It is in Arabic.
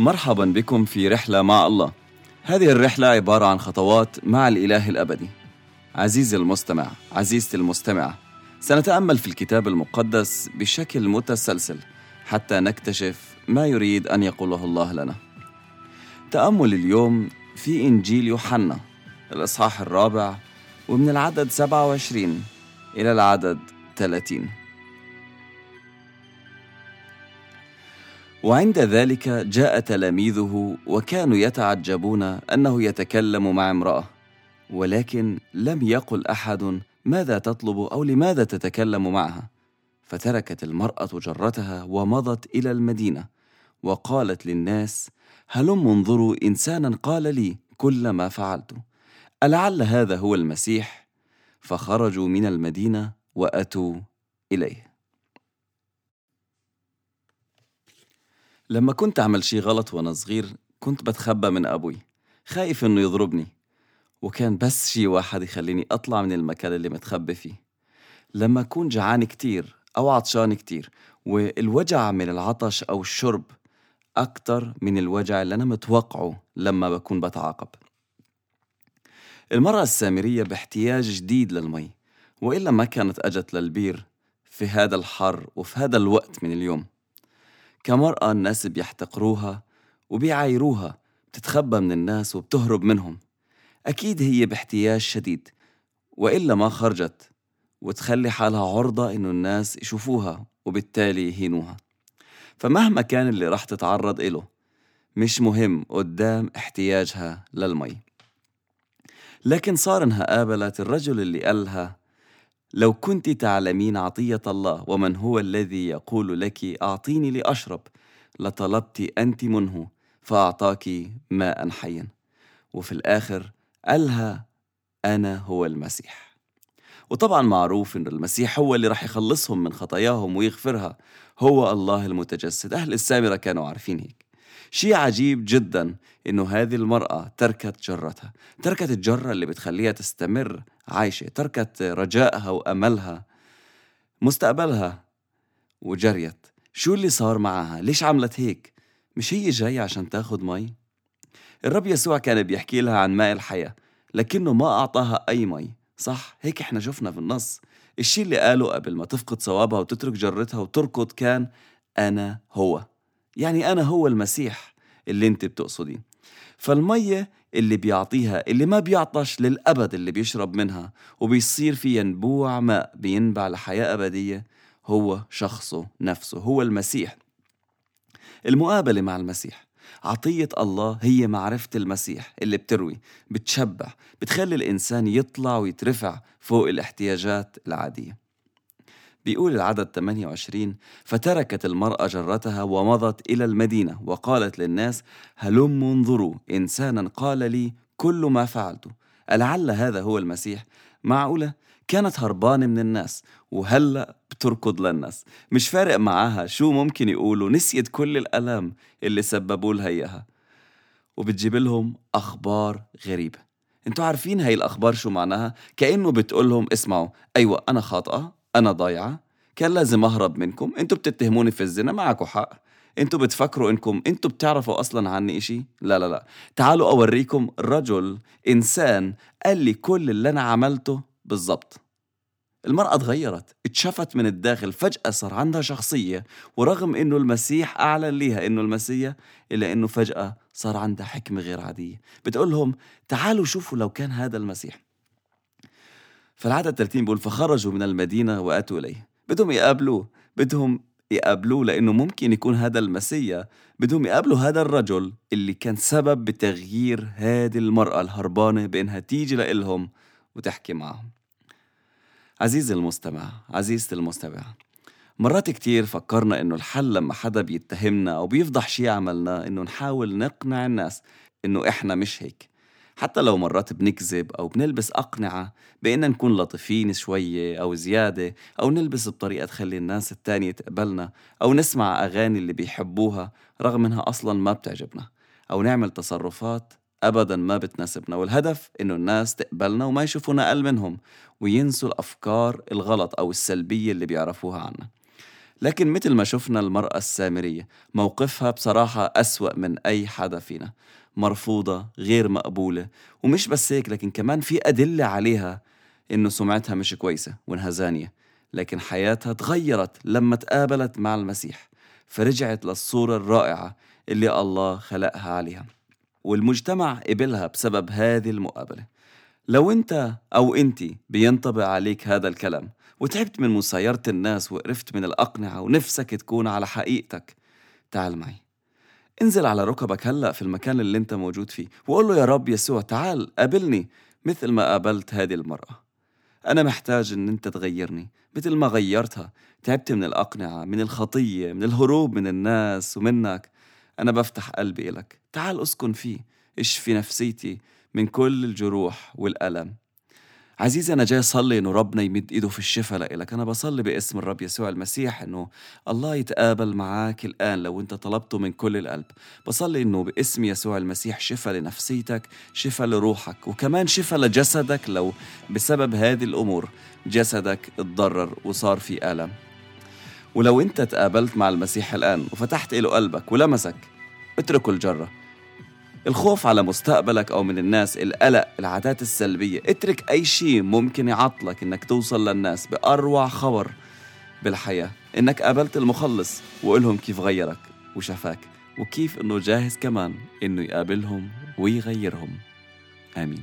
مرحبا بكم في رحلة مع الله. هذه الرحلة عبارة عن خطوات مع الإله الأبدي. عزيزي المستمع، عزيزتي المستمعة، سنتأمل في الكتاب المقدس بشكل متسلسل حتى نكتشف ما يريد أن يقوله الله لنا. تأمل اليوم في إنجيل يوحنا الإصحاح الرابع ومن العدد 27 إلى العدد 30. وعند ذلك جاء تلاميذه وكانوا يتعجبون أنه يتكلم مع امرأة ولكن لم يقل أحد ماذا تطلب أو لماذا تتكلم معها. فتركت المرأة جرتها ومضت إلى المدينة وقالت للناس هلم انظروا إنسانا قال لي كل ما فعلت ألعل هذا هو المسيح؟ فخرجوا من المدينة وأتوا إليه. لما كنت أعمل شي غلط وأنا صغير كنت بتخبى من أبوي. خايف إنه يضربني. وكان بس شي واحد يخليني أطلع من المكان اللي متخبي فيه. لما أكون جعان كتير أو عطشان كتير والوجع من العطش أو الشرب أكتر من الوجع اللي أنا متوقعه لما بكون بتعاقب. المرأة السامرية باحتياج جديد للمي وإلا ما كانت أجت للبير في هذا الحر وفي هذا الوقت من اليوم. كمرأة الناس بيحتقروها وبيعايروها بتتخبى من الناس وبتهرب منهم. أكيد هي باحتياج شديد وإلا ما خرجت وتخلي حالها عرضة إنه الناس يشوفوها وبالتالي يهينوها. فمهما كان اللي راح تتعرض إله مش مهم قدام احتياجها للمي. لكن صار انها قابلت الرجل اللي قالها لو كنت تعلمين عطية الله ومن هو الذي يقول لك أعطيني لأشرب لطلبت أنت منه فأعطاك ماء حيا. وفي الآخر قالها أنا هو المسيح. وطبعا معروف أن المسيح هو اللي رح يخلصهم من خطاياهم ويغفرها. هو الله المتجسد. أهل السامرة كانوا عارفين هيك. شيء عجيب جدا إنه هذه المرأة تركت جرتها. تركت الجرة اللي بتخليها تستمر عايشة. تركت رجائها وأملها مستقبلها وجريت. شو اللي صار معها؟ ليش عملت هيك؟ مش هي جاية عشان تاخد مي؟ الرب يسوع كان بيحكي لها عن ماء الحياة لكنه ما أعطاها أي مي صح؟ هيك إحنا شفنا في النص. الشيء اللي قاله قبل ما تفقد صوابها وتترك جرتها وتركض كان أنا هو. يعني أنا هو المسيح اللي أنت بتقصديه فالمية اللي بيعطيها اللي ما بيعطش للأبد اللي بيشرب منها وبيصير في ينبوع ماء بينبع لحياة أبدية هو شخصه نفسه هو المسيح. المقابلة مع المسيح. عطية الله هي معرفة المسيح اللي بتروي بتشبع بتخلي الإنسان يطلع ويترفع فوق الاحتياجات العادية. بيقول العدد 28 فتركت المرأة جرتها ومضت إلى المدينة وقالت للناس هلم انظروا إنسانا قال لي كل ما فعلت. ألعل هذا هو المسيح؟ معقولة؟ كانت هربانة من الناس وهلأ بتركض للناس. مش فارق معاها شو ممكن يقولوا نسيت كل الألام اللي سببوا لها إياها. وبتجيب لهم أخبار غريبة. أنتوا عارفين هاي الأخبار شو معناها؟ كأنه بتقولهم اسمعوا أيوة أنا خاطئة أنا ضايعة. كان لازم أهرب منكم. أنتوا بتتهموني في الزنا معكم حق. أنتوا بتفكروا انكم أنتوا بتعرفوا أصلا عني إشي؟ لا لا لا. تعالوا أوريكم رجل إنسان قال لي كل اللي أنا عملته بالضبط. المرأة تغيرت اتشفت من الداخل فجأة صار عندها شخصية ورغم إنه المسيح أعلن ليها إنه المسيح إلا إنه فجأة صار عندها حكمة غير عادية. بتقول لهم تعالوا شوفوا لو كان هذا المسيح. فالعدد 30 بيقول فخرجوا من المدينة وأتوا إليه بدهم يقابلوه بدهم يقابلوه لأنه ممكن يكون هذا المسيا بدهم يقابلوا هذا الرجل اللي كان سبب بتغيير هذه المرأة الهربانة بإنها تيجي لإلهم وتحكي معهم. عزيزي المستمع عزيزتي المستمع مرات كتير فكرنا إنه الحل لما حدا بيتهمنا أو بيفضح شي عملناه إنه نحاول نقنع الناس إنه إحنا مش هيك. حتى لو مرات بنكذب أو بنلبس أقنعة بإننا نكون لطيفين شوية أو زيادة أو نلبس بطريقة تخلي الناس التانية تقبلنا أو نسمع أغاني اللي بيحبوها رغم إنها أصلا ما بتعجبنا أو نعمل تصرفات أبدا ما بتناسبنا والهدف إنه الناس تقبلنا وما يشوفونا أقل منهم وينسوا الأفكار الغلط أو السلبية اللي بيعرفوها عنا. لكن مثل ما شفنا المرأة السامرية موقفها بصراحة أسوأ من أي حدا فينا. مرفوضة غير مقبولة. ومش بس هيك لكن كمان في أدلة عليها إنه سمعتها مش كويسة وإنها زانية. لكن حياتها تغيرت لما تقابلت مع المسيح. فرجعت للصورة الرائعة اللي الله خلقها عليها. والمجتمع قبلها بسبب هذه المقابلة. لو أنت أو أنت بينطبق عليك هذا الكلام وتعبت من مسايرة الناس وقرفت من الأقنعة ونفسك تكون على حقيقتك تعال معي. انزل على ركبك هلأ في المكان اللي انت موجود فيه وقول له يا رب يسوع تعال قابلني مثل ما قابلت هذه المرأة. أنا محتاج إن أنت تغيرني مثل ما غيرتها. تعبت من الأقنعة من الخطية من الهروب من الناس ومنك. أنا بفتح قلبي إلك. تعال أسكن فيه. اشفي نفسيتي من كل الجروح والألم. عزيزي أنا جاي أصلي إنه ربنا يمد إيده في الشفاء لإلك. أنا بصلي باسم الرب يسوع المسيح إنه الله يتقابل معاك الآن لو أنت طلبته من كل القلب. بصلي إنه باسم يسوع المسيح شفاء لنفسيتك شفاء لروحك وكمان شفاء لجسدك لو بسبب هذه الأمور جسدك اتضرر وصار في ألم. ولو أنت تقابلت مع المسيح الآن وفتحت له قلبك ولمسك اتركوا الجرة. الخوف على مستقبلك أو من الناس القلق العادات السلبية. اترك أي شيء ممكن يعطلك إنك توصل للناس بأروع خبر بالحياة. إنك قابلت المخلص وقلهم كيف غيرك وشفاك وكيف إنه جاهز كمان إنه يقابلهم ويغيرهم. آمين.